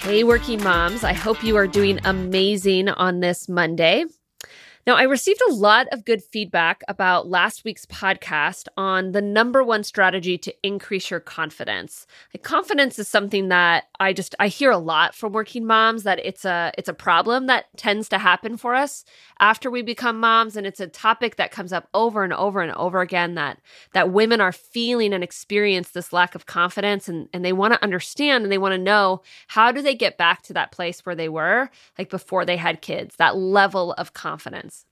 Hey, working moms. I hope you are doing amazing on this Monday. Now, I received a lot of good feedback about last week's podcast on the number one strategy to increase your confidence. Like confidence is something that I just I hear a lot from working moms that it's a it's a problem that tends to happen for us after we become moms and it's a topic that comes up over and over and over again that that women are feeling and experience this lack of confidence and and they want to understand and they want to know how do they get back to that place where they were like before they had kids, that level of confidence.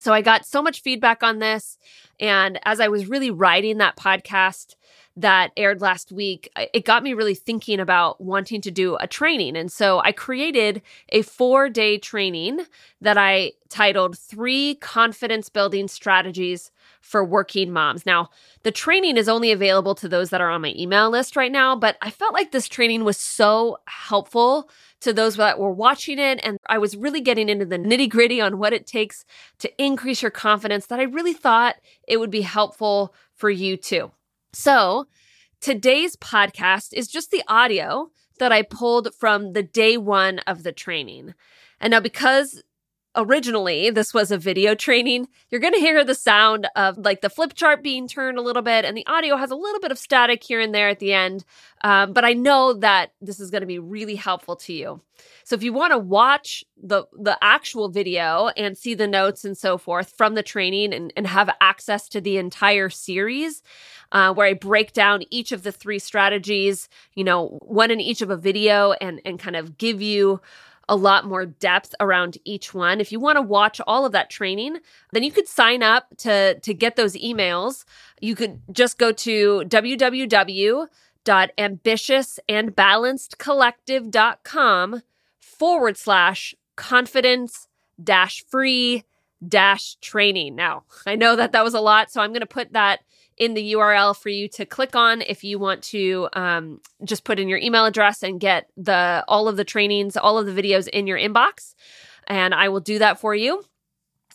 So I got so much feedback on this. And as I was really writing that podcast that aired last week, it got me really thinking about wanting to do a training. And so I created a four day training that I titled Three Confidence Building Strategies for Working Moms. Now, the training is only available to those that are on my email list right now, but I felt like this training was so helpful to those that were watching it. And I was really getting into the nitty gritty on what it takes to increase your confidence that I really thought it would be helpful for you too. So today's podcast is just the audio that I pulled from the day one of the training. And now, because originally this was a video training, you're going to hear the sound of like the flip chart being turned a little bit, and the audio has a little bit of static here and there at the end. Um, but I know that this is going to be really helpful to you. So if you want to watch the the actual video and see the notes and so forth from the training and, and have access to the entire series, uh, where I break down each of the three strategies, you know, one in each of a video and and kind of give you a lot more depth around each one. If you want to watch all of that training, then you could sign up to to get those emails. You could just go to www.ambitiousandbalancedcollective.com forward slash confidence dash free dash training. Now, I know that that was a lot, so I'm going to put that in the URL for you to click on if you want to um, just put in your email address and get the all of the trainings, all of the videos in your inbox. And I will do that for you.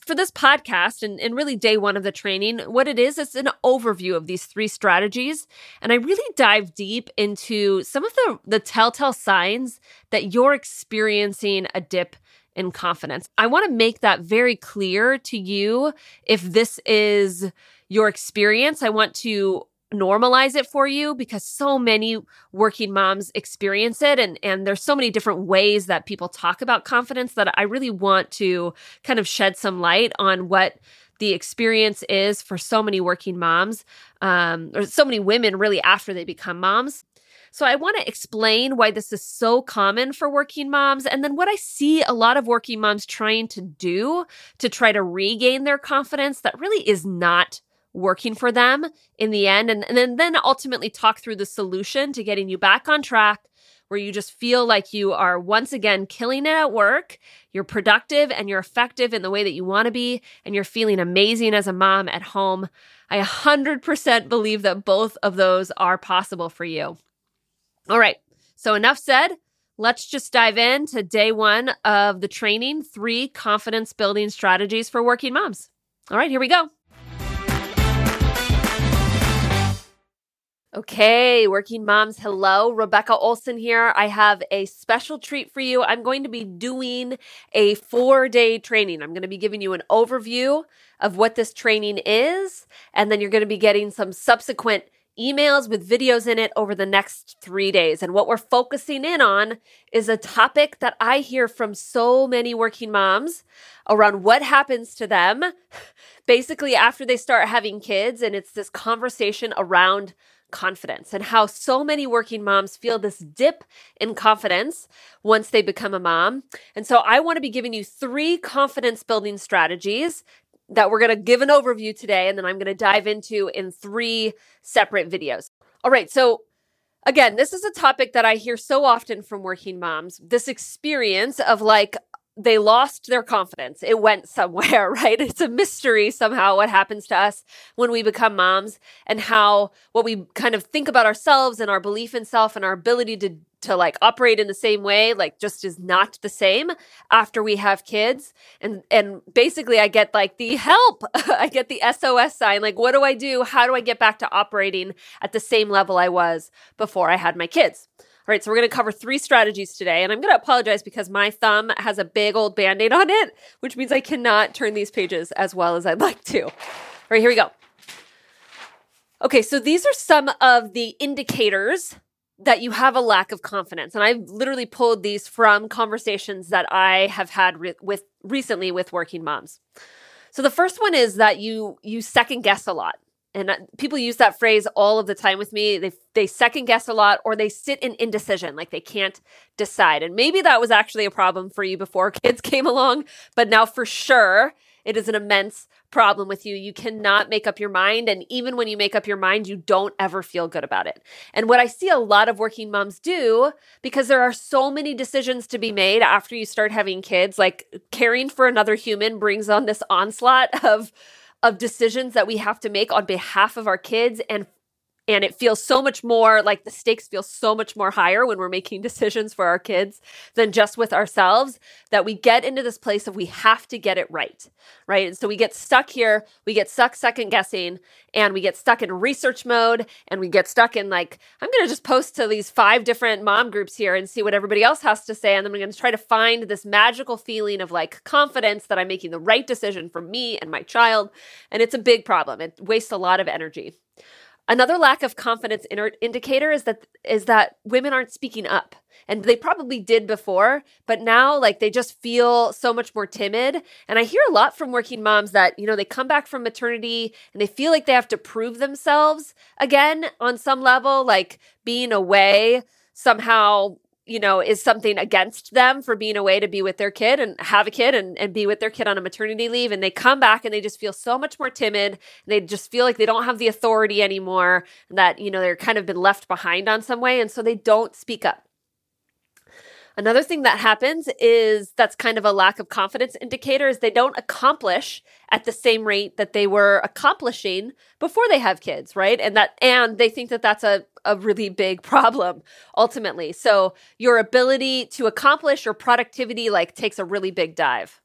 For this podcast and, and really day one of the training, what it is, it's an overview of these three strategies. And I really dive deep into some of the, the telltale signs that you're experiencing a dip in confidence. I want to make that very clear to you if this is your experience. I want to normalize it for you because so many working moms experience it and and there's so many different ways that people talk about confidence that I really want to kind of shed some light on what the experience is for so many working moms um, or so many women really after they become moms so I want to explain why this is so common for working moms and then what I see a lot of working moms trying to do to try to regain their confidence that really is not working for them in the end and, and then, then ultimately talk through the solution to getting you back on track where you just feel like you are once again killing it at work, you're productive and you're effective in the way that you want to be, and you're feeling amazing as a mom at home. I 100% believe that both of those are possible for you. All right, so enough said. Let's just dive into day one of the training three confidence building strategies for working moms. All right, here we go. Okay, working moms, hello. Rebecca Olson here. I have a special treat for you. I'm going to be doing a four day training. I'm going to be giving you an overview of what this training is, and then you're going to be getting some subsequent emails with videos in it over the next three days. And what we're focusing in on is a topic that I hear from so many working moms around what happens to them basically after they start having kids. And it's this conversation around confidence and how so many working moms feel this dip in confidence once they become a mom. And so I want to be giving you three confidence building strategies that we're going to give an overview today and then I'm going to dive into in three separate videos. All right, so Again, this is a topic that I hear so often from working moms. This experience of like, they lost their confidence. It went somewhere, right? It's a mystery somehow what happens to us when we become moms and how what we kind of think about ourselves and our belief in self and our ability to to like operate in the same way like just is not the same after we have kids and and basically i get like the help i get the sos sign like what do i do how do i get back to operating at the same level i was before i had my kids all right, so we're going to cover three strategies today, and I'm going to apologize because my thumb has a big old band aid on it, which means I cannot turn these pages as well as I'd like to. All right, here we go. Okay, so these are some of the indicators that you have a lack of confidence. And I've literally pulled these from conversations that I have had re- with recently with working moms. So the first one is that you you second guess a lot and people use that phrase all of the time with me. They they second guess a lot or they sit in indecision like they can't decide. And maybe that was actually a problem for you before kids came along but now for sure it is an immense problem with you. You cannot make up your mind. And even when you make up your mind you don't ever feel good about it. And what i see a lot of working moms do because there are so many decisions to be made after you start having kids like caring for another human brings on this onslaught of of decisions that we have to make on behalf of our kids and and it feels so much more like the stakes feel so much more higher when we're making decisions for our kids than just with ourselves that we get into this place of we have to get it right right? And so we get stuck here we get stuck second guessing and we get stuck in research mode and we get stuck in like i'm going to just post to these five different mom groups here and see what everybody else has to say and then i'm going to try to find this magical feeling of like confidence that i'm making the right decision for me and my child and it's a big problem. It wastes a lot of energy Another lack of confidence indicator is that is that women aren't speaking up. And they probably did before, but now like they just feel so much more timid. And I hear a lot from working moms that, you know, they come back from maternity and they feel like they have to prove themselves again on some level, like being away somehow you know, is something against them for being away to be with their kid and have a kid and, and be with their kid on a maternity leave. And they come back and they just feel so much more timid. They just feel like they don't have the authority anymore, that, you know, they're kind of been left behind on some way. And so they don't speak up. Another thing that happens is that's kind of a lack of confidence indicator is they don't accomplish at the same rate that they were accomplishing before they have kids, right? And that and they think that that's a a really big problem ultimately. So your ability to accomplish your productivity like takes a really big dive.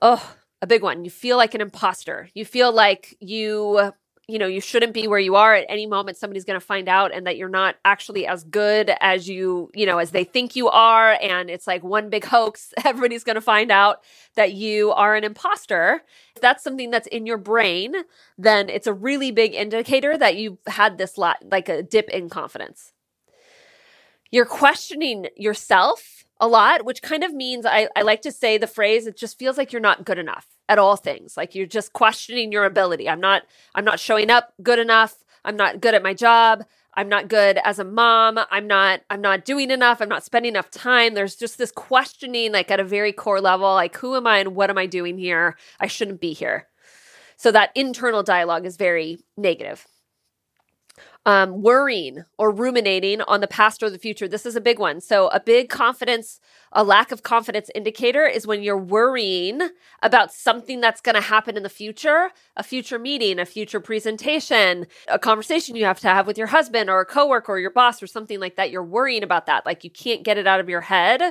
Oh, a big one. You feel like an imposter. You feel like you you know you shouldn't be where you are at any moment somebody's going to find out and that you're not actually as good as you you know as they think you are. And it's like one big hoax. Everybody's going to find out that you are an imposter. If that's something that's in your brain then it's a really big indicator that you've had this lot like a dip in confidence. You're questioning yourself a lot which kind of means I, I like to say the phrase it just feels like you're not good enough at all things. Like you're just questioning your ability. I'm not I'm not showing up good enough. I'm not good at my job. I'm not good as a mom. I'm not I'm not doing enough. I'm not spending enough time. There's just this questioning like at a very core level like who am I and what am I doing here? I shouldn't be here. So that internal dialogue is very negative um, worrying or ruminating on the past or the future. This is a big one. So, a big confidence, a lack of confidence indicator is when you're worrying about something that's going to happen in the future, a future meeting, a future presentation, a conversation you have to have with your husband or a coworker or your boss or something like that. You're worrying about that. Like you can't get it out of your head.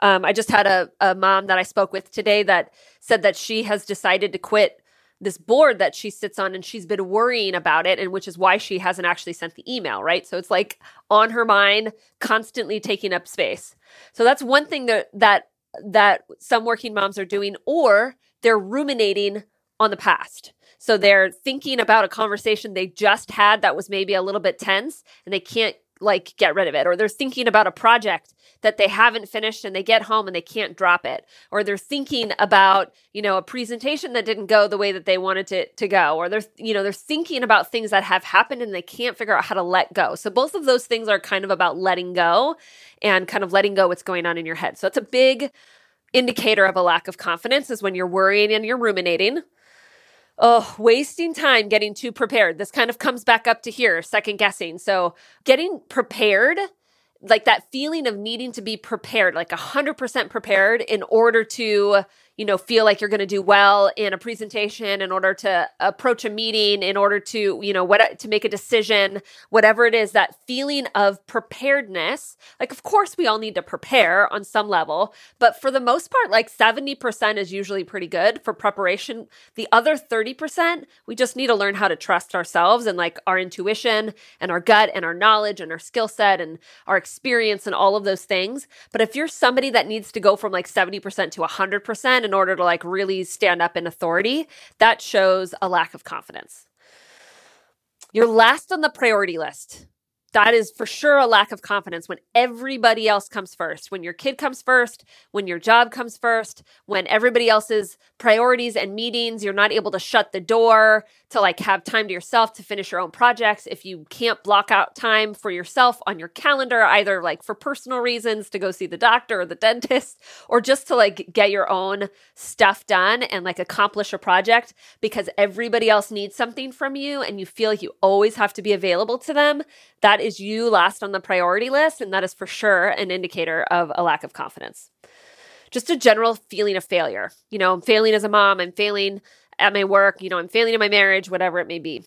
Um, I just had a, a mom that I spoke with today that said that she has decided to quit this board that she sits on and she's been worrying about it and which is why she hasn't actually sent the email right? So it's like on her mind constantly taking up space. So that's one thing that that that some working moms are doing or they're ruminating on the past. So they're thinking about a conversation they just had that was maybe a little bit tense and they can't like get rid of it or they're thinking about a project that they haven't finished and they get home and they can't drop it. Or they're thinking about you know a presentation that didn't go the way that they wanted it to go. Or they're you know they're thinking about things that have happened and they can't figure out how to let go. So both of those things are kind of about letting go and kind of letting go what's going on in your head. So it's a big indicator of a lack of confidence is when you're worrying and you're ruminating Oh, wasting time getting too prepared. This kind of comes back up to here, second guessing. So, getting prepared, like that feeling of needing to be prepared, like 100% prepared in order to you know, feel like you're going to do well in a presentation, in order to approach a meeting, in order to, you know, what to make a decision, whatever it is, that feeling of preparedness. Like, of course, we all need to prepare on some level, but for the most part, like 70% is usually pretty good for preparation. The other 30%, we just need to learn how to trust ourselves and like our intuition and our gut and our knowledge and our skill set and our experience and all of those things. But if you're somebody that needs to go from like 70% to 100%, in order to like really stand up in authority, that shows a lack of confidence. You're last on the priority list that is for sure a lack of confidence when everybody else comes first, when your kid comes first, when your job comes first, when everybody else's priorities and meetings, you're not able to shut the door to like have time to yourself to finish your own projects. If you can't block out time for yourself on your calendar, either like for personal reasons to go see the doctor or the dentist, or just to like get your own stuff done and like accomplish a project because everybody else needs something from you and you feel like you always have to be available to them, that that is you last on the priority list, and that is for sure an indicator of a lack of confidence. Just a general feeling of failure. You know, I'm failing as a mom, I'm failing at my work, you know, I'm failing in my marriage, whatever it may be.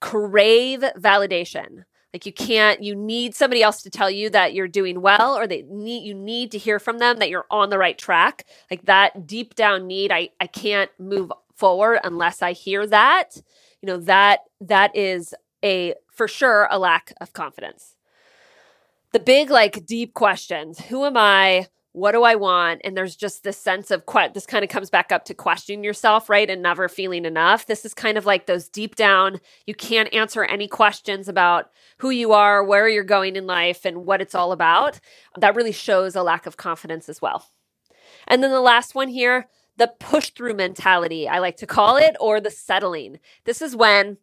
Crave validation. Like you can't, you need somebody else to tell you that you're doing well, or they need you need to hear from them that you're on the right track. Like that deep down need, I I can't move forward unless I hear that. You know that that is a for sure a lack of confidence. The big like deep questions, who am I? What do I want? And there's just this sense of que- this kind of comes back up to questioning yourself, right? And never feeling enough. This is kind of like those deep down, you can't answer any questions about who you are, where you're going in life, and what it's all about. That really shows a lack of confidence as well. And then the last one here, the push through mentality, I like to call it, or the settling. This is when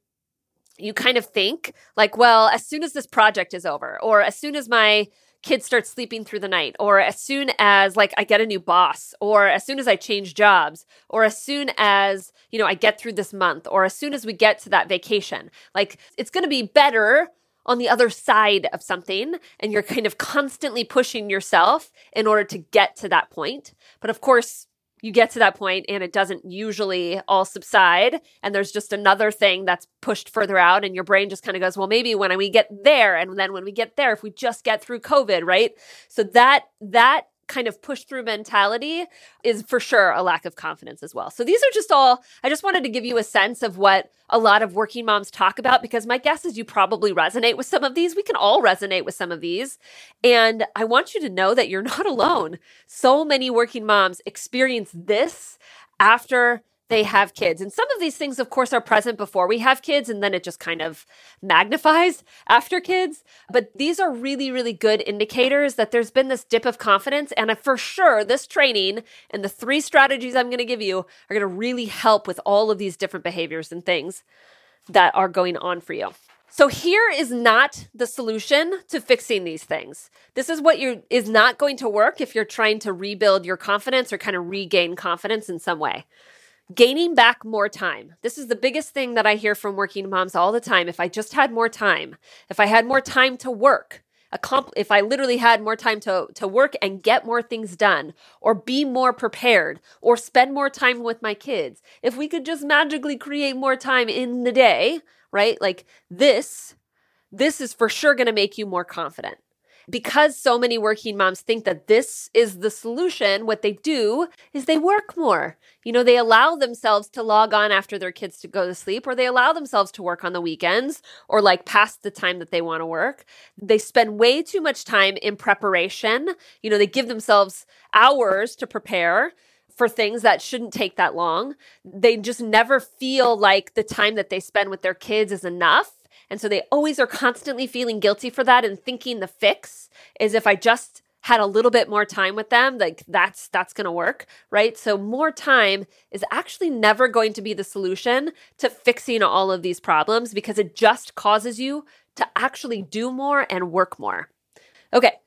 you kind of think like, well, as soon as this project is over, or as soon as my kids start sleeping through the night, or as soon as like I get a new boss, or as soon as I change jobs, or as soon as, you know, I get through this month, or as soon as we get to that vacation, like it's going to be better on the other side of something and you're kind of constantly pushing yourself in order to get to that point. But of course, you get to that point and it doesn't usually all subside and there's just another thing that's pushed further out and your brain just kind of goes well maybe when we get there and then when we get there if we just get through covid right? So that that kind of push through mentality is for sure a lack of confidence as well. So these are just all, I just wanted to give you a sense of what a lot of working moms talk about because my guess is you probably resonate with some of these. We can all resonate with some of these. And I want you to know that you're not alone. So many working moms experience this after they have kids. And some of these things, of course, are present before we have kids, and then it just kind of magnifies after kids. But these are really, really good indicators that there's been this dip of confidence. And for sure, this training and the three strategies I'm going to give you are going to really help with all of these different behaviors and things that are going on for you. So here is not the solution to fixing these things. This is what you is not going to work if you're trying to rebuild your confidence or kind of regain confidence in some way gaining back more time. This is the biggest thing that I hear from working moms all the time. If I just had more time, if I had more time to work, if I literally had more time to, to work and get more things done, or be more prepared, or spend more time with my kids, if we could just magically create more time in the day, right? Like this, this is for sure going to make you more confident because so many working moms think that this is the solution, what they do is they work more. You know, they allow themselves to log on after their kids to go to sleep, or they allow themselves to work on the weekends or like past the time that they want to work. They spend way too much time in preparation. You know, they give themselves hours to prepare for things that shouldn't take that long. They just never feel like the time that they spend with their kids is enough. And so they always are constantly feeling guilty for that and thinking the fix is if I just had a little bit more time with them like that's that's going to work right? So more time is actually never going to be the solution to fixing all of these problems because it just causes you to actually do more and work more. Okay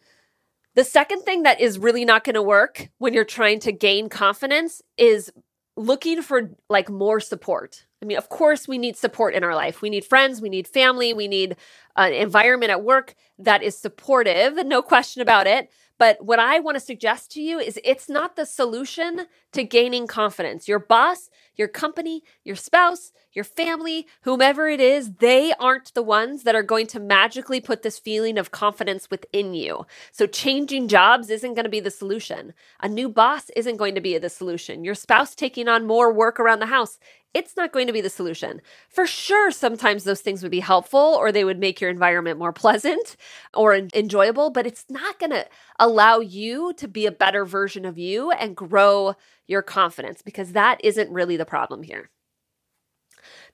the second thing that is really not going to work when you're trying to gain confidence is looking for like more support I mean, of course, we need support in our life. We need friends, we need family, we need an environment at work that is supportive, no question about it. But what I want to suggest to you is it's not the solution to gaining confidence. Your boss, your company, your spouse, your family, whomever it is, they aren't the ones that are going to magically put this feeling of confidence within you. So changing jobs isn't going to be the solution. A new boss isn't going to be the solution. Your spouse taking on more work around the house it's not going to be the solution. For sure, sometimes those things would be helpful or they would make your environment more pleasant or enjoyable, but it's not going to allow you to be a better version of you and grow your confidence because that isn't really the problem here.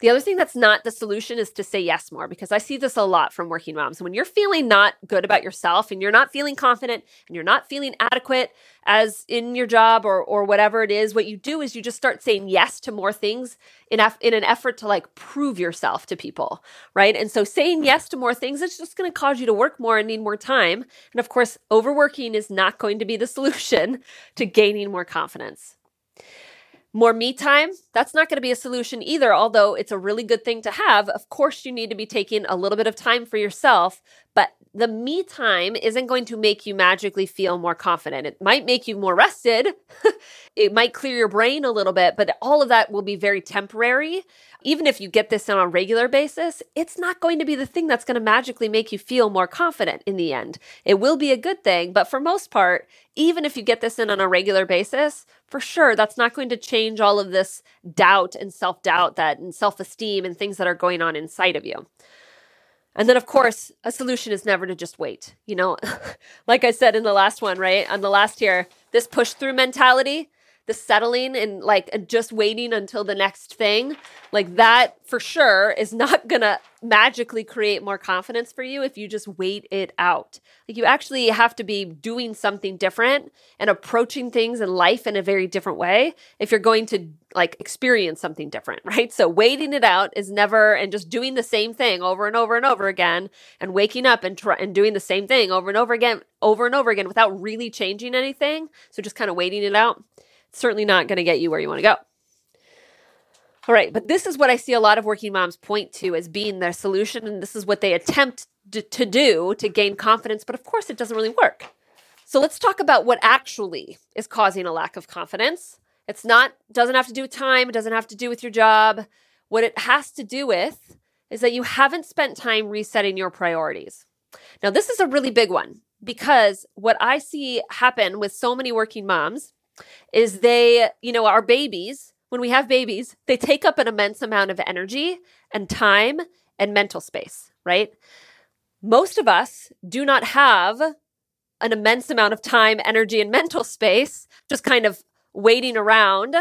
The other thing that's not the solution is to say yes more because I see this a lot from working moms. When you're feeling not good about yourself and you're not feeling confident and you're not feeling adequate as in your job or or whatever it is, what you do is you just start saying yes to more things in in an effort to like prove yourself to people, right? And so saying yes to more things it's just going to cause you to work more and need more time. And of course, overworking is not going to be the solution to gaining more confidence. More me time, that's not going to be a solution either, although it's a really good thing to have. Of course, you need to be taking a little bit of time for yourself, but the me time isn't going to make you magically feel more confident. It might make you more rested. it might clear your brain a little bit, but all of that will be very temporary. Even if you get this on a regular basis, it's not going to be the thing that's going to magically make you feel more confident in the end. It will be a good thing, but for most part, even if you get this in on a regular basis, for sure, that's not going to change all of this doubt and self doubt that and self esteem and things that are going on inside of you. And then, of course, a solution is never to just wait. You know, like I said in the last one, right? On the last year, this push through mentality, the settling and like just waiting until the next thing, like that for sure is not gonna magically create more confidence for you if you just wait it out. Like you actually have to be doing something different and approaching things in life in a very different way if you're going to like experience something different, right? So waiting it out is never and just doing the same thing over and over and over again and waking up and try and doing the same thing over and over again, over and over again without really changing anything. So just kind of waiting it out certainly not going to get you where you want to go. All right, but this is what I see a lot of working moms point to as being their solution, and this is what they attempt to, do to gain confidence, but of course it doesn't really work. So let's talk about what actually is causing a lack of confidence. It's not doesn't have to do with time, it doesn't have to do with your job. What it has to do with is that you haven't spent time resetting your priorities. Now, this is a really big one because what I see happen with so many working moms is they, you know, our babies, when we have babies, they take up an immense amount of energy and time and mental space, right? Most of us do not have an immense amount of time, energy, and mental space just kind of waiting around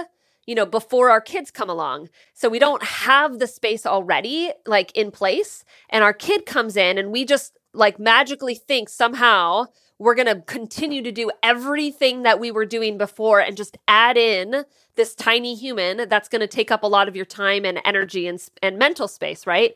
you know, before our kids come along. So we don't have the space already like in place. And our kid comes in and we just like magically think somehow we're going to continue to do everything that we were doing before and just add in this tiny human that's going to take up a lot of your time and energy and, and mental space, right?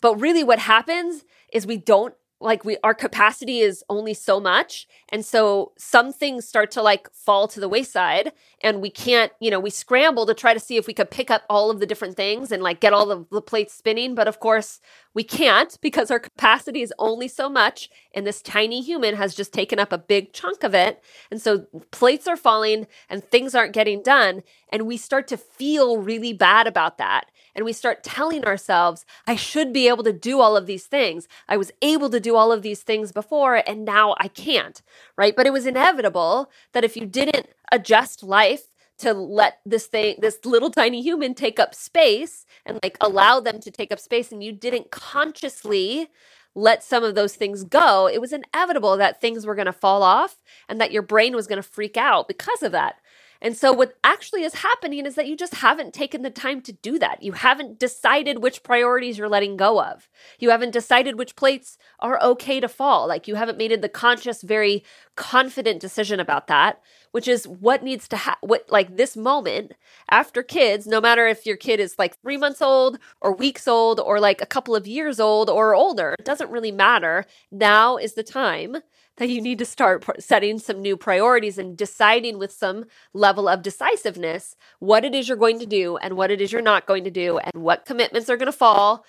But really, what happens is we don't like we our capacity is only so much and so some things start to like fall to the wayside and we can't you know we scramble to try to see if we could pick up all of the different things and like get all the, the plates spinning but of course we can't because our capacity is only so much and this tiny human has just taken up a big chunk of it and so plates are falling and things aren't getting done and we start to feel really bad about that and we start telling ourselves, I should be able to do all of these things. I was able to do all of these things before, and now I can't, right? But it was inevitable that if you didn't adjust life to let this thing, this little tiny human take up space and like allow them to take up space, and you didn't consciously let some of those things go, it was inevitable that things were going to fall off and that your brain was going to freak out because of that. And so, what actually is happening is that you just haven't taken the time to do that. You haven't decided which priorities you're letting go of. You haven't decided which plates are okay to fall. Like, you haven't made the conscious, very confident decision about that, which is what needs to happen. What, like, this moment after kids, no matter if your kid is like three months old or weeks old or like a couple of years old or older, it doesn't really matter. Now is the time that you need to start setting some new priorities and deciding with some level of decisiveness what it is you're going to do and what it is you're not going to do and what commitments are going to fall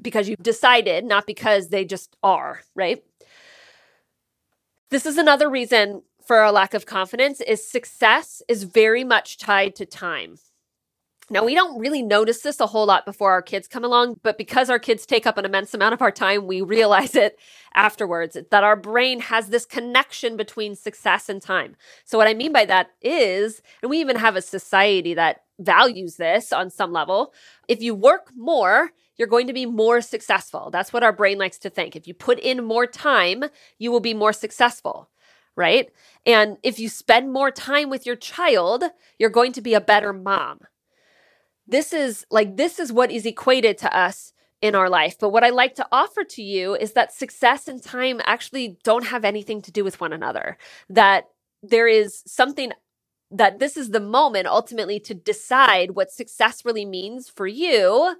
because you've decided, not because they just are, right? This is another reason for a lack of confidence is success is very much tied to time. Now, we don't really notice this a whole lot before our kids come along, but because our kids take up an immense amount of our time, we realize it afterwards that our brain has this connection between success and time. So, what I mean by that is, and we even have a society that values this on some level, if you work more, you're going to be more successful. That's what our brain likes to think. If you put in more time, you will be more successful right? And if you spend more time with your child, you're going to be a better mom this is like this is what is equated to us in our life. But what I like to offer to you is that success and time actually don't have anything to do with one another. That there is something that this is the moment ultimately to decide what success really means for you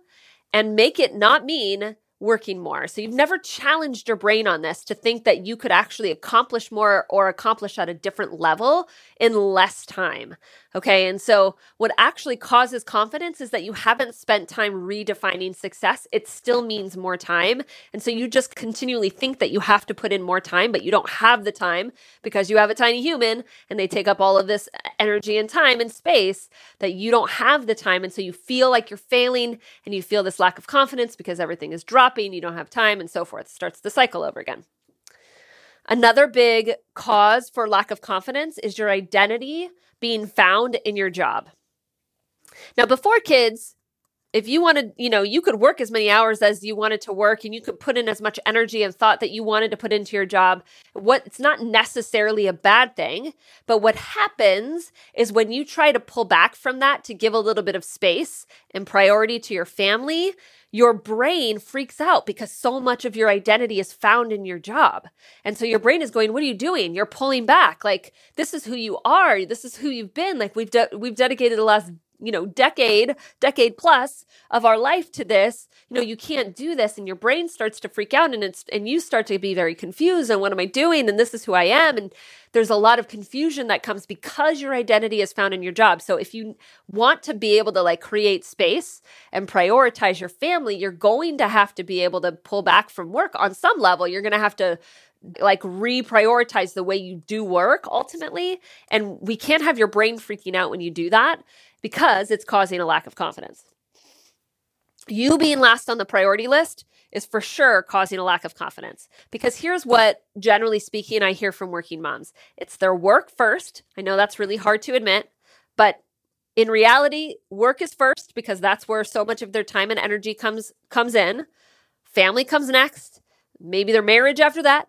and make it not mean working more. So you've never challenged your brain on this to think that you could actually accomplish more or accomplish at a different level in less time. Okay. And so what actually causes confidence is that you haven't spent time redefining success. It still means more time. And so you just continually think that you have to put in more time, but you don't have the time because you have a tiny human and they take up all of this energy and time and space that you don't have the time. And so you feel like you're failing and you feel this lack of confidence because everything is dropping you don't have time, and so forth. Starts the cycle over again. Another big cause for lack of confidence is your identity being found in your job. Now, before kids, if you wanted, you know, you could work as many hours as you wanted to work and you could put in as much energy and thought that you wanted to put into your job. What it's not necessarily a bad thing, but what happens is when you try to pull back from that to give a little bit of space and priority to your family, your brain freaks out because so much of your identity is found in your job. And so your brain is going, "What are you doing? You're pulling back. Like this is who you are. This is who you've been. Like we've de- we've dedicated the last you know decade decade plus of our life to this you know you can't do this and your brain starts to freak out and it's and you start to be very confused and what am i doing and this is who i am. And there's a lot of confusion that comes because your identity is found in your job. So if you want to be able to like create space and prioritize your family you're going to have to be able to pull back from work on some level. You're going to have to like reprioritize the way you do work ultimately and we can't have your brain freaking out when you do that because it's causing a lack of confidence. You being last on the priority list is for sure causing a lack of confidence. Because here's what, generally speaking, I hear from working moms it's their work first. I know that's really hard to admit, but in reality, work is first because that's where so much of their time and energy comes comes in. Family comes next, maybe their marriage after that,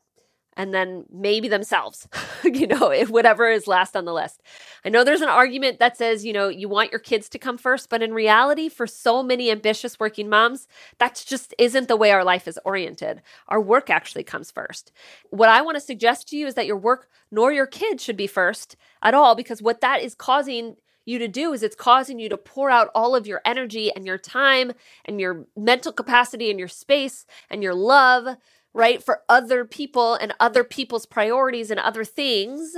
and then maybe themselves, you know, whatever is last on the list. I know there's an argument that says, you know, you want your kids to come first, but in reality, for so many ambitious working moms, that just isn't the way our life is oriented. Our work actually comes first. What I want to suggest to you is that your work nor your kids should be first at all, because what that is causing you to do is it's causing you to pour out all of your energy and your time and your mental capacity and your space and your love right? For other people and other people's priorities and other things.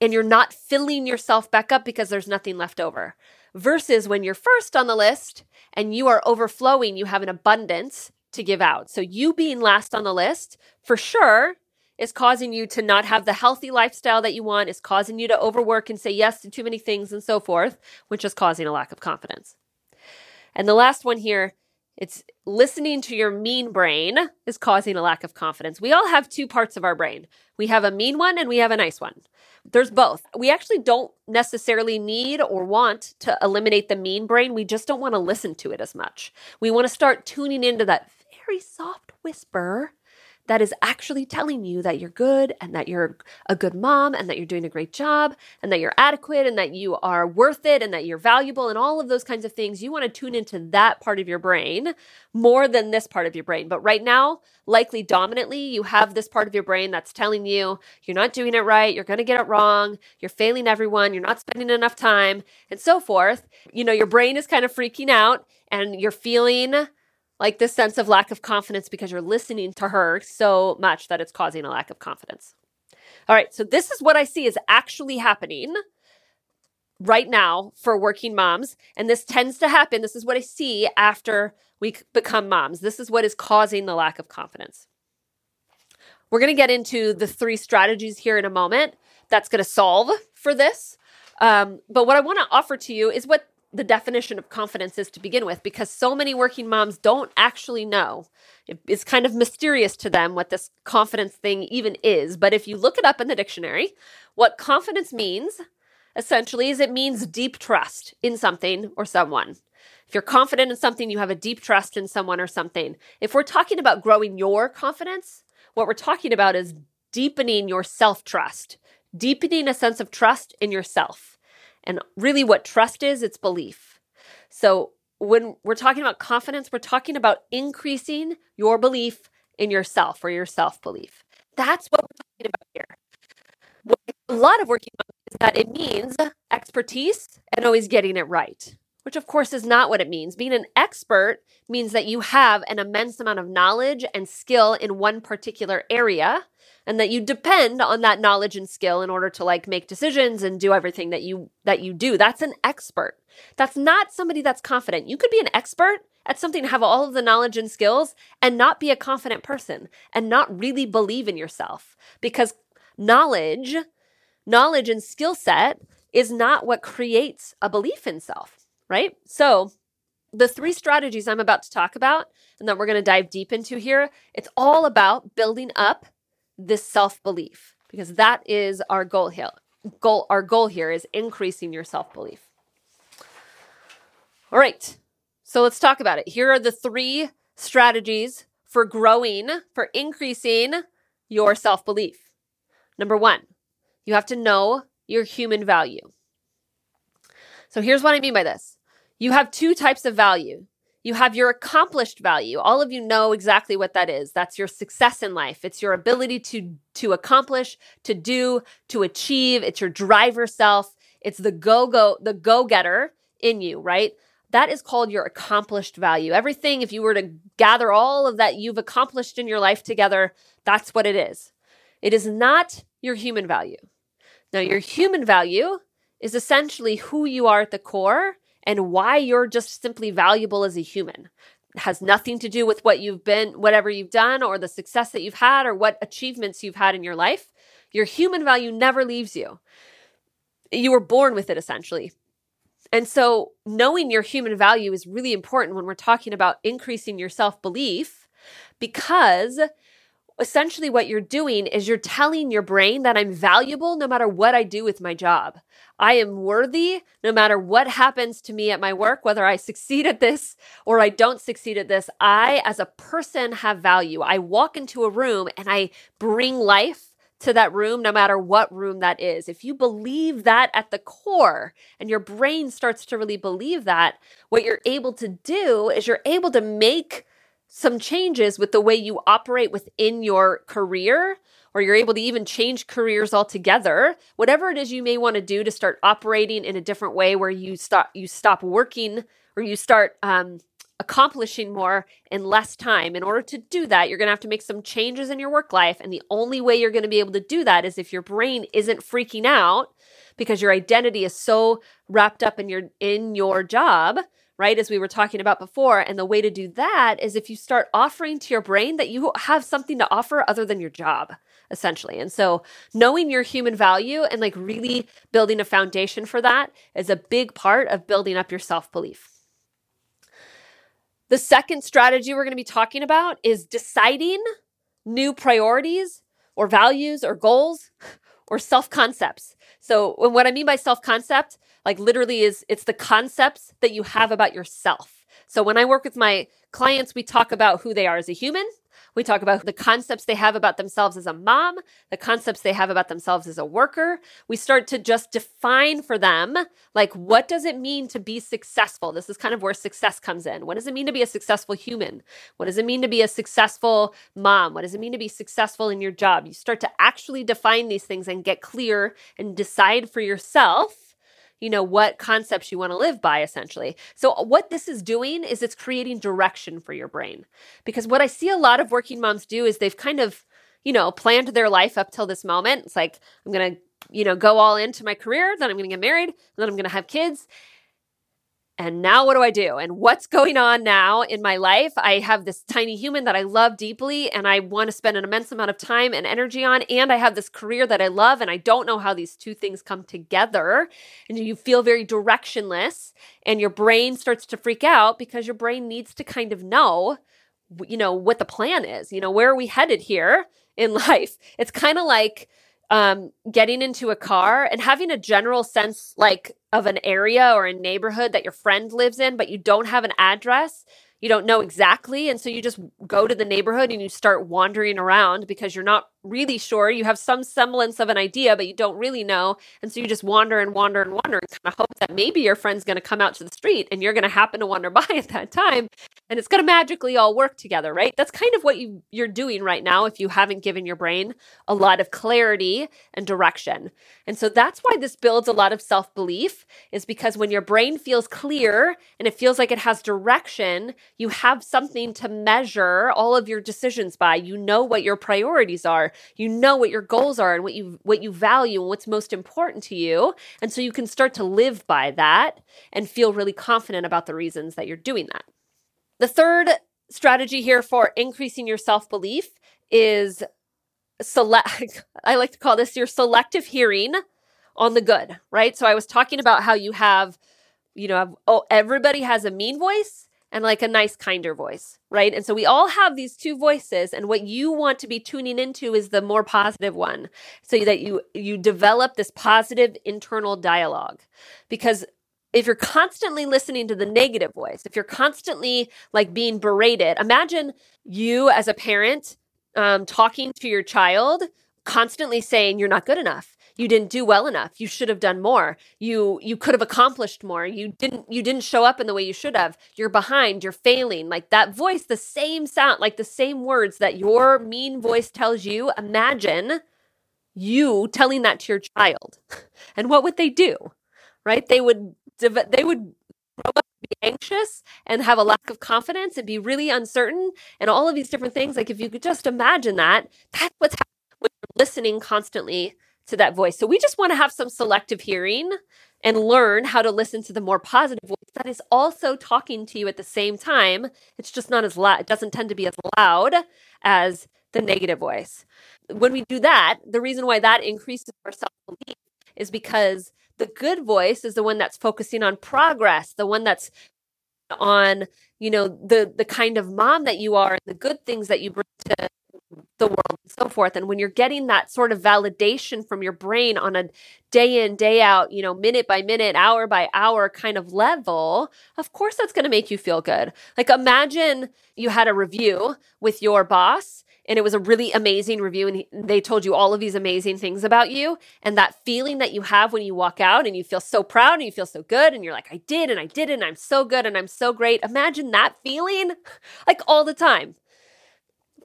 And you're not filling yourself back up because there's nothing left over. Versus when you're first on the list and you are overflowing, you have an abundance to give out. So you being last on the list for sure is causing you to not have the healthy lifestyle that you want, is causing you to overwork and say yes to too many things and so forth, which is causing a lack of confidence. And the last one here it's listening to your mean brain is causing a lack of confidence. We all have two parts of our brain. We have a mean one and we have a nice one. There's both. We actually don't necessarily need or want to eliminate the mean brain. We just don't want to listen to it as much. We want to start tuning into that very soft whisper that is actually telling you that you're good and that you're a good mom and that you're doing a great job and that you're adequate and that you are worth it and that you're valuable and all of those kinds of things. You want to tune into that part of your brain more than this part of your brain. But right now, likely dominantly, you have this part of your brain that's telling you you're not doing it right, you're going to get it wrong, you're failing everyone, you're not spending enough time, and so forth. You know, your brain is kind of freaking out and you're feeling like this sense of lack of confidence because you're listening to her so much that it's causing a lack of confidence. All right, so this is what I see is actually happening right now for working moms. And this tends to happen. This is what I see after we become moms. This is what is causing the lack of confidence. We're going to get into the three strategies here in a moment that's going to solve for this. Um, but what I want to offer to you is what the definition of confidence is to begin with, because so many working moms don't actually know. It's kind of mysterious to them what this confidence thing even is. But if you look it up in the dictionary, what confidence means essentially is it means deep trust in something or someone. If you're confident in something, you have a deep trust in someone or something. If we're talking about growing your confidence, what we're talking about is deepening your self trust, deepening a sense of trust in yourself. And really, what trust is, it's belief. So, when we're talking about confidence, we're talking about increasing your belief in yourself or your self belief. That's what we're talking about here. What a lot of working on is that it means expertise and always getting it right which of course is not what it means. Being an expert means that you have an immense amount of knowledge and skill in one particular area and that you depend on that knowledge and skill in order to like make decisions and do everything that you that you do. That's an expert. That's not somebody that's confident. You could be an expert at something have all of the knowledge and skills and not be a confident person and not really believe in yourself because knowledge knowledge and skill set is not what creates a belief in self right? So, the three strategies I'm about to talk about and that we're going to dive deep into here, it's all about building up this self-belief because that is our goal here. Goal our goal here is increasing your self-belief. All right. So let's talk about it. Here are the three strategies for growing, for increasing your self-belief. Number 1, you have to know your human value. So here's what I mean by this. You have two types of value. You have your accomplished value. All of you know exactly what that is. That's your success in life. It's your ability to to accomplish, to do, to achieve. It's your driver self. It's the go-go the go-getter in you, right? That is called your accomplished value. Everything if you were to gather all of that you've accomplished in your life together, that's what it is. It is not your human value. Now, your human value is essentially who you are at the core and why you're just simply valuable as a human. It has nothing to do with what you've been, whatever you've done, or the success that you've had, or what achievements you've had in your life. Your human value never leaves you. You were born with it, essentially. And so, knowing your human value is really important when we're talking about increasing your self belief because essentially what you're doing is you're telling your brain that I'm valuable no matter what I do with my job. I am worthy no matter what happens to me at my work, whether I succeed at this or I don't succeed at this. I, as a person, have value. I walk into a room and I bring life to that room, no matter what room that is. If you believe that at the core and your brain starts to really believe that, what you're able to do is you're able to make some changes with the way you operate within your career or you're able to even change careers altogether. Whatever it is you may want to do to start operating in a different way where you stop you stop working or you start um, accomplishing more in less time. In order to do that you're going to have to make some changes in your work life and the only way you're going to be able to do that is if your brain isn't freaking out because your identity is so wrapped up in your in your job right? As we were talking about before. And the way to do that is if you start offering to your brain that you have something to offer other than your job, essentially. And so knowing your human value and like really building a foundation for that is a big part of building up your self belief. The second strategy we're going to be talking about is deciding new priorities or values or goals or self concepts. So, what I mean by self concept like literally is it's the concepts that you have about yourself. So when I work with my clients, we talk about who they are as a human. We talk about the concepts they have about themselves as a mom, the concepts they have about themselves as a worker. We start to just define for them, like, what does it mean to be successful? This is kind of where success comes in. What does it mean to be a successful human? What does it mean to be a successful mom? What does it mean to be successful in your job? You start to actually define these things and get clear and decide for yourself you know, what concepts you want to live by, essentially. So, uh, what this is doing is it's creating direction for your brain. Because what I see a lot of working moms do is they've kind of you know, planned their life up till this moment. It's like, I'm going to, you know, go all into my career, then I'm going to get married, then I'm going to have kids. And now what do I do? And what's going on now in my life? I have this tiny human that I love deeply and I want to spend an immense amount of time and energy on. And I have this career that I love and I don't know how these two things come together. And you feel very directionless and your brain starts to freak out because your brain needs to kind of know, you know, what the plan is. You know, where are we headed here in life? It's kind of like, um, getting into a car and having a general sense like of an area or a neighborhood that your friend lives in, but you don't have an address you don't know exactly. And so you just go to the neighborhood and you start wandering around because you're not really sure. You have some semblance of an idea, but you don't really know. And so you just wander and wander and wander and kind of hope that maybe your friend's going to come out to the street and you're going to happen to wander by at that time. And it's going to magically all work together, right? That's kind of what you, you're doing right now if you haven't given your brain a lot of clarity and direction. And so that's why this builds a lot of self belief, is because when your brain feels clear and it feels like it has direction, you have something to measure all of your decisions by. You know what your priorities are. You know what your goals are and what you what you value and what's most important to you. And so you can start to live by that and feel really confident about the reasons that you're doing that. The third strategy here for increasing your self-belief is select I like to call this your selective hearing on the good, right? So I was talking about how you have you know, oh, everybody has a mean voice and like a nice, kinder voice, right? And so we all have these two voices, and what you want to be tuning into is the more positive one, so that you you develop this positive internal dialogue. Because if you're constantly listening to the negative voice, if you're constantly like being berated, imagine you as a parent um, talking to your child, constantly saying you're not good enough you didn't do well enough. You should have done more. You you could have accomplished more. You didn't you didn't show up in the way you should have. You're behind. You're failing. Like that voice the same sound like the same words that your mean voice tells you imagine you telling that to your child. And what would they do? Right? They would they would be anxious and have a lack of confidence and be really uncertain and all of these different things. Like if you could just imagine that that's what's happening when you're listening constantly to that voice. So we just want to have some selective hearing and learn how to listen to the more positive voice that is also talking to you at the same time. It's just not as loud, it doesn't tend to be as loud as the negative voice. When we do that, the reason why that increases our self belief is because the good voice is the one that's focusing on progress, the one that's on, you know, the the kind of mom that you are and the good things that you bring to the world and so forth. And when you're getting that sort of validation from your brain on a day in, day out, you know, minute by minute, hour by hour kind of level, of course that's going to make you feel good. Like imagine you had a review with your boss and it was a really amazing review and they told you all of these amazing things about you and that feeling that you have when you walk out and you feel so proud and you feel so good and you're like I did and I did and I'm so good and I'm so great imagine that feeling like all the time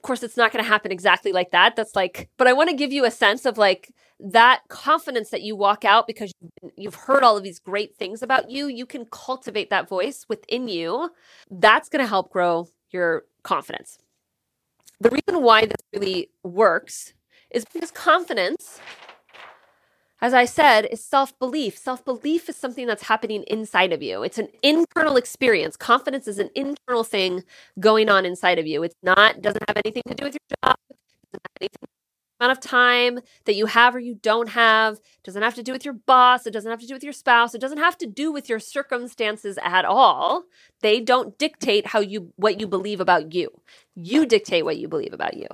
course, it's not going to happen exactly like that. That's like, but I want to give you a sense of like that confidence that you walk out because you've heard all of these great things about you. You can cultivate that voice within you. That's going to help grow your confidence. The reason why this really works is because confidence as I said, is self belief. Self belief is something that's happening inside of you. It's an internal experience. Confidence is an internal thing going on inside of you. It's not, doesn't have anything to do with your job, doesn't have anything amount of time that you have or you don't have. It doesn't have to do with your boss. It doesn't have to do with your spouse. It doesn't have to do with your circumstances at all. They don't dictate how you what you believe about you. You dictate what you believe about you.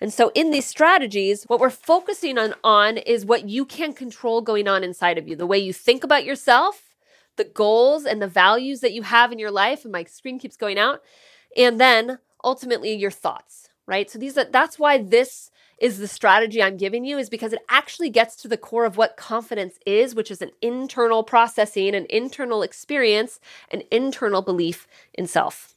And so in these strategies, what we're focusing on on is what you can control going on inside of you. The way you think about yourself, the goals and the values that you have in your life and my screen keeps going out, and then ultimately your thoughts, right? So these are, that's why this is the strategy I'm giving you is because it actually gets to the core of what confidence is, which is an internal processing, an internal experience, an internal belief in self.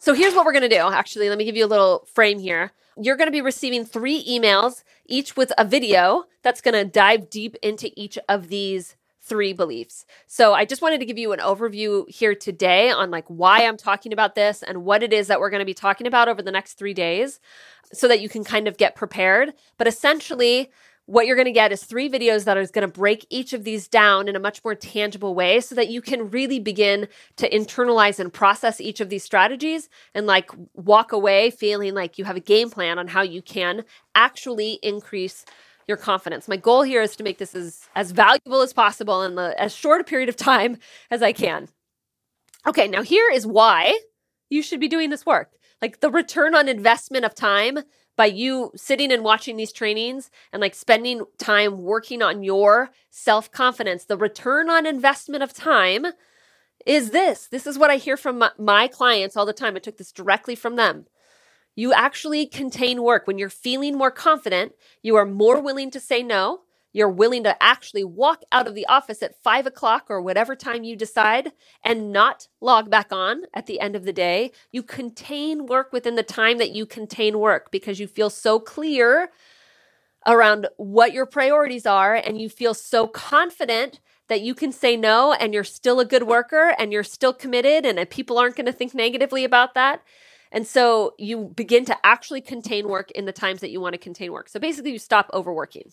So here's what we're going to do. Actually, let me give you a little frame here. You're going to be receiving three emails, each with a video that's going to dive deep into each of these three beliefs. So I just wanted to give you an overview here today on like why I'm talking about this and what it is that we're going to be talking about over the next 3 days so that you can kind of get prepared. But essentially, what you're going to get is three videos that is going to break each of these down in a much more tangible way so that you can really begin to internalize and process each of these strategies and like walk away feeling like you have a game plan on how you can actually increase your confidence. My goal here is to make this as, as valuable as possible in the as short a period of time as I can. Okay, now here is why you should be doing this work. Like the return on investment of time by you sitting and watching these trainings and like spending time working on your self confidence, the return on investment of time is this. This is what I hear from my, my, clients all the time. I took this directly from them. You actually contain work. When you're feeling more confident, you are more willing to say no. You're willing to actually walk out of the office at five o'clock or whatever time you decide and not log back on at the end of the day. You contain work within the time that you contain work because you feel so clear around what your priorities are and you feel so confident that you can say no and you're still a good worker and you're still committed and people aren't going to think negatively about that. And so you begin to actually contain work in the times that you want to contain work. So basically, you stop overworking.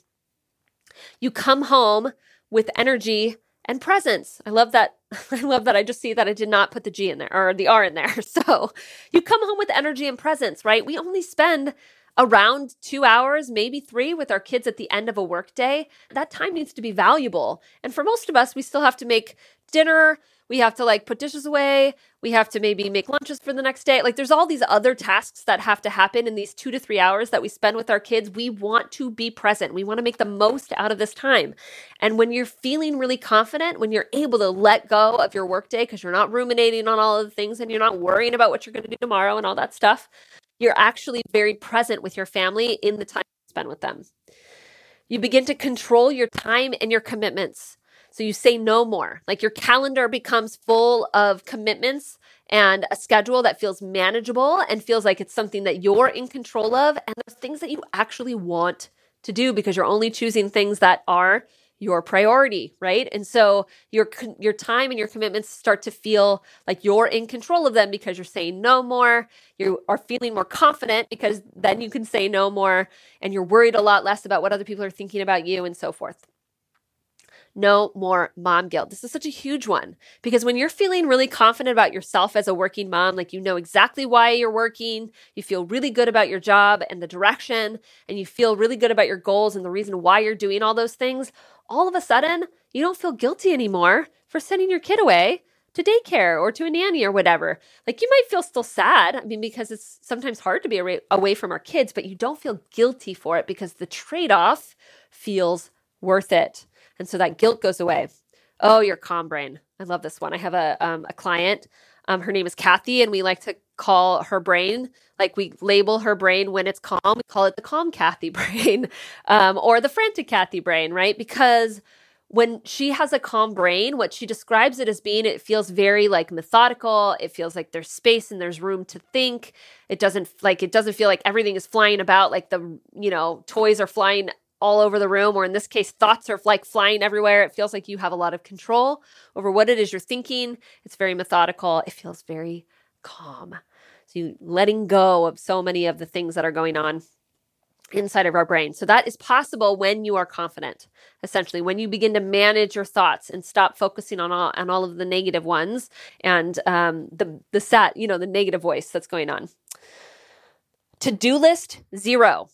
You come home with energy and presence. I love that. I love that. I just see that I did not put the G in there or the R in there. So you come home with energy and presence, right? We only spend around two hours, maybe three with our kids at the end of a workday. That time needs to be valuable. And for most of us, we still have to make dinner. We have to like put dishes away. We have to maybe make lunches for the next day. Like there's all these other tasks that have to happen in these two to three hours that we spend with our kids. We want to be present. We want to make the most out of this time. And when you're feeling really confident, when you're able to let go of your workday because you're not ruminating on all of the things and you're not worrying about what you're going to do tomorrow and all that stuff, you're actually very present with your family in the time you spend with them. You begin to control your time and your commitments. So you say no more. Like your calendar becomes full of commitments and a schedule that feels manageable and feels like it's something that you're in control of. And there's things that you actually want to do because you're only choosing things that are your priority, right? And so your your time and your commitments start to feel like you're in control of them because you're saying no more. You are feeling more confident because then you can say no more and you're worried a lot less about what other people are thinking about you and so forth no more mom guilt. This is such a huge one because when you're feeling really confident about yourself as a working mom, like you know exactly why you're working, you feel really good about your job and the direction, and you feel really good about your goals and the reason why you're doing all those things, all of a sudden, you don't feel guilty anymore for sending your kid away to daycare or to a nanny or whatever. Like you might feel still sad. I mean, because it's sometimes hard to be away from our kids, but you don't feel guilty for it because the trade off feels worth it. And so that guilt goes away. Oh, your calm brain. I love this one. I have a, um, a client. Um, her name is Kathy, and we like to call her brain, like we label her brain when it's calm, we call it the calm Kathy brain um, or the frantic Kathy brain, right? Because when she has a calm brain, what she describes it as being, it feels very like methodical. It feels like there's space and there's room to think. It doesn't like it doesn't feel like everything is flying about, like the you know toys are flying all over the room, or in this case, thoughts are like flying everywhere. It feels like you have a lot of control over what it is you're thinking. It's very methodical. It feels very calm. So you letting go of so many of the things that are going on inside of our brain. So that is possible when you are confident. Essentially, when you begin to manage your thoughts and stop focusing on all on all of the negative ones and um, the the set, you know, the negative voice that's going on. To do list zero.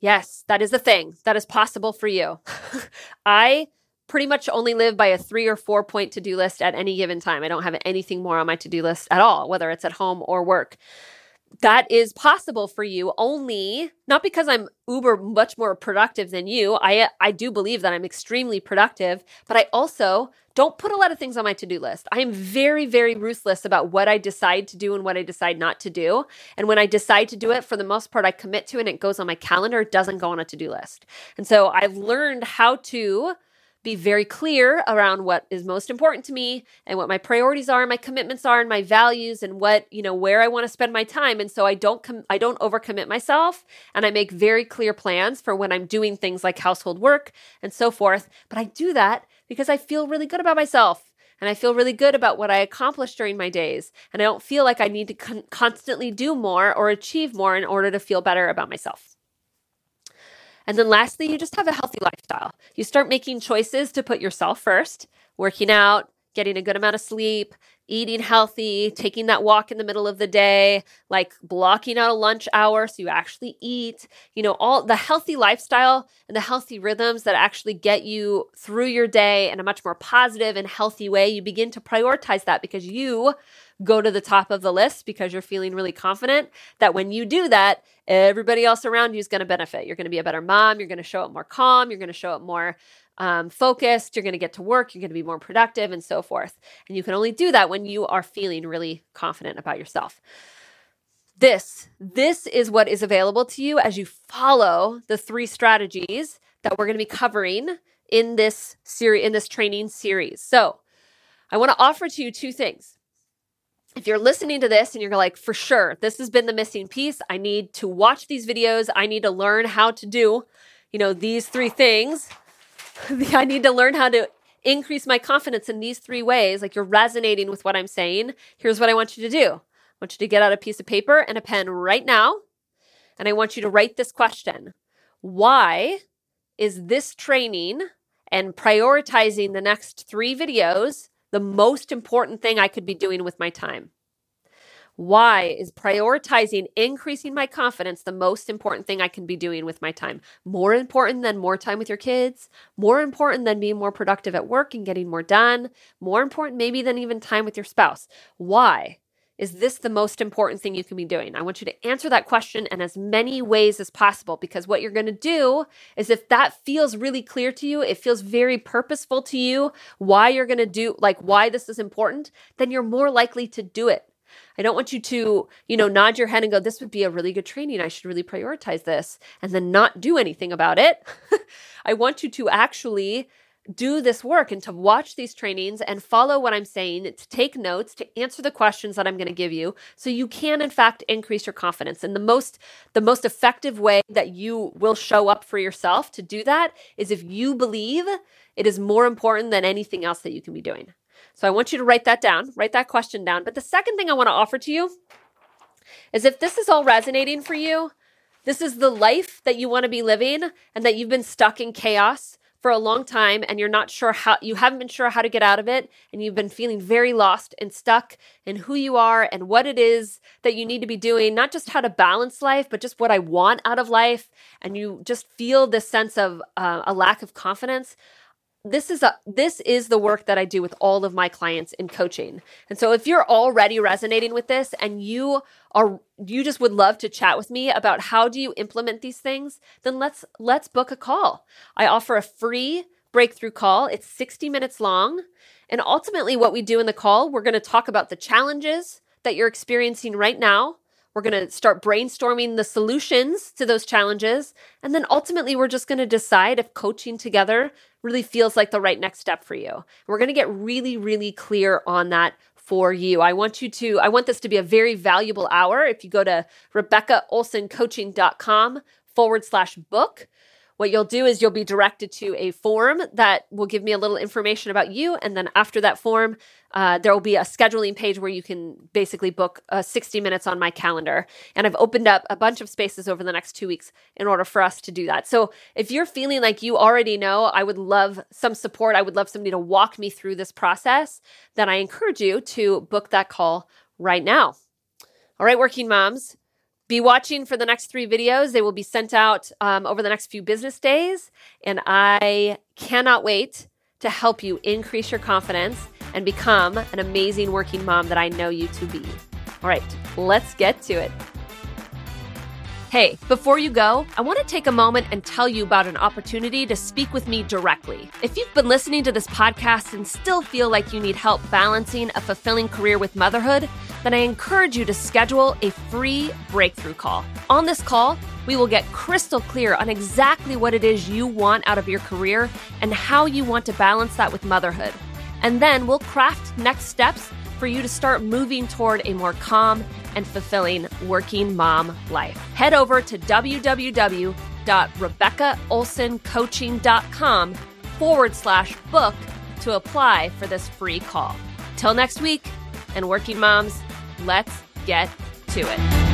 Yes, that is a thing that is possible for you. I pretty much only live by a three or four point to do list at any given time. I don't have anything more on my to do list at all, whether it's at home or work. That is possible for you only not because I'm uber much more productive than you. I I do believe that I'm extremely productive, but I also don't put a lot of things on my to do list. I am very, very ruthless about what I decide to do and what I decide not to do. And when I decide to do it, for the most part, I commit to it and it goes on my calendar. It doesn't go on a to do list. And so I've learned how to be very clear around what is most important to me and what my priorities are and my commitments are and my values and what you know where i want to spend my time and so i don't com- i don't overcommit myself and i make very clear plans for when i'm doing things like household work and so forth but i do that because I feel really good about myself and I feel really good about what I accomplished during my days. And I don't feel like I need to con- constantly do more or achieve more in order to feel better about myself. And then lastly, you just have a healthy lifestyle. You start making choices to put yourself first, working out, getting a good amount of sleep, eating healthy, taking that walk in the middle of the day, like blocking out a lunch hour so you actually eat, you know, all the healthy lifestyle and the healthy rhythms that actually get you through your day in a much more positive and healthy way. You begin to prioritize that because you go to the top of the list because you're feeling really confident that when you do that, everybody else around you is going to benefit. You're going to be a better mom. You're going to show up more calm. You're going to show up more um, focused, you're going to get to work, you're going to be more productive, and so forth. And you can only do that when you are feeling really confident about yourself. This, this is what is available to you as you follow the three strategies that we're going to be covering in this series, in this training series. So, I want to offer to you two things. If you're listening to this and you're like, for sure, this has been the missing piece. I need to watch these videos. I need to learn how to do, you know, these three things I need to learn how to increase my confidence in these three ways. Like you're resonating with what I'm saying. Here's what I want you to do I want you to get out a piece of paper and a pen right now. And I want you to write this question Why is this training and prioritizing the next three videos the most important thing I could be doing with my time? Why is prioritizing increasing my confidence the most important thing I can be doing with my time? More important than more time with your kids, more important than being more productive at work and getting more done, more important maybe than even time with your spouse. Why? Is this the most important thing you can be doing? I want you to answer that question in as many ways as possible because what you're going to do is if that feels really clear to you, it feels very purposeful to you, why you're going to do, like why this is important, then you're more likely to do it. I don't want you to, you know, nod your head and go, this would be a really good training. I should really prioritize this and then not do anything about it. I want you to actually do this work and to watch these trainings and follow what I'm saying, to take notes, to answer the questions that I'm going to give you so you can in fact increase your confidence. And the most the most effective way that you will show up for yourself to do that is if you believe it is more important than anything else that you can be doing. So I want you to write that down, write that question down. But the second thing I want to offer to you is if this is all resonating for you, this is the life that you want to be living and that you've been stuck in chaos for a long time and you're not sure how you haven't been sure how to get out of it and you've been feeling very lost and stuck in who you are and what it is that you need to be doing not just how to balance life but just what i want out of life. And you just feel this sense of uh, a lack of confidence this is a this is the work that I do with all of my clients in coaching. And so if you're already resonating with this and you are you just would love to chat with me about how do you implement these things, then let's let's book a call. I offer a free breakthrough call. It's 60 minutes long. And ultimately what we do in the call, we're going to talk about the challenges that you're experiencing right now we're going to start brainstorming the solutions to those challenges. And then ultimately, we're just going to decide if coaching together really feels like the right next step for you. We're going to get really, really clear on that for you. I want you to, I want this to be a very valuable hour. If you go to RebeccaOlsonCoaching.com forward slash book, what you'll do is you'll be directed to a form that will give me a little information about you. And then after that form, uh, there will be a scheduling page where you can basically book uh, 60 minutes on my calendar. And I've opened up a bunch of spaces over the next two weeks in order for us to do that. So if you're feeling like you already know, I would love some support. I would love somebody to walk me through this process. Then I encourage you to book that call right now. All right, working moms be watching for the next three videos. They will be sent out um, over the next few business days. And I cannot wait to help you increase your confidence and become an amazing working mom that I know you to be. All right, let's get to it. Hey, before you go, I want to take a moment and tell you about an opportunity to speak with me directly. If you've been listening to this podcast and still feel like you need help balancing a fulfilling career with motherhood, then I encourage you to schedule a free breakthrough call. On this call, we will get crystal clear on exactly what it is you want out of your career and how you want to balance that with motherhood. And then we'll craft next steps for you to start moving toward a more calm and fulfilling working mom life. Head over to www.rebeccaolsoncoaching.com forward slash book to apply for this free call. Till next week, and working moms, let's get to it.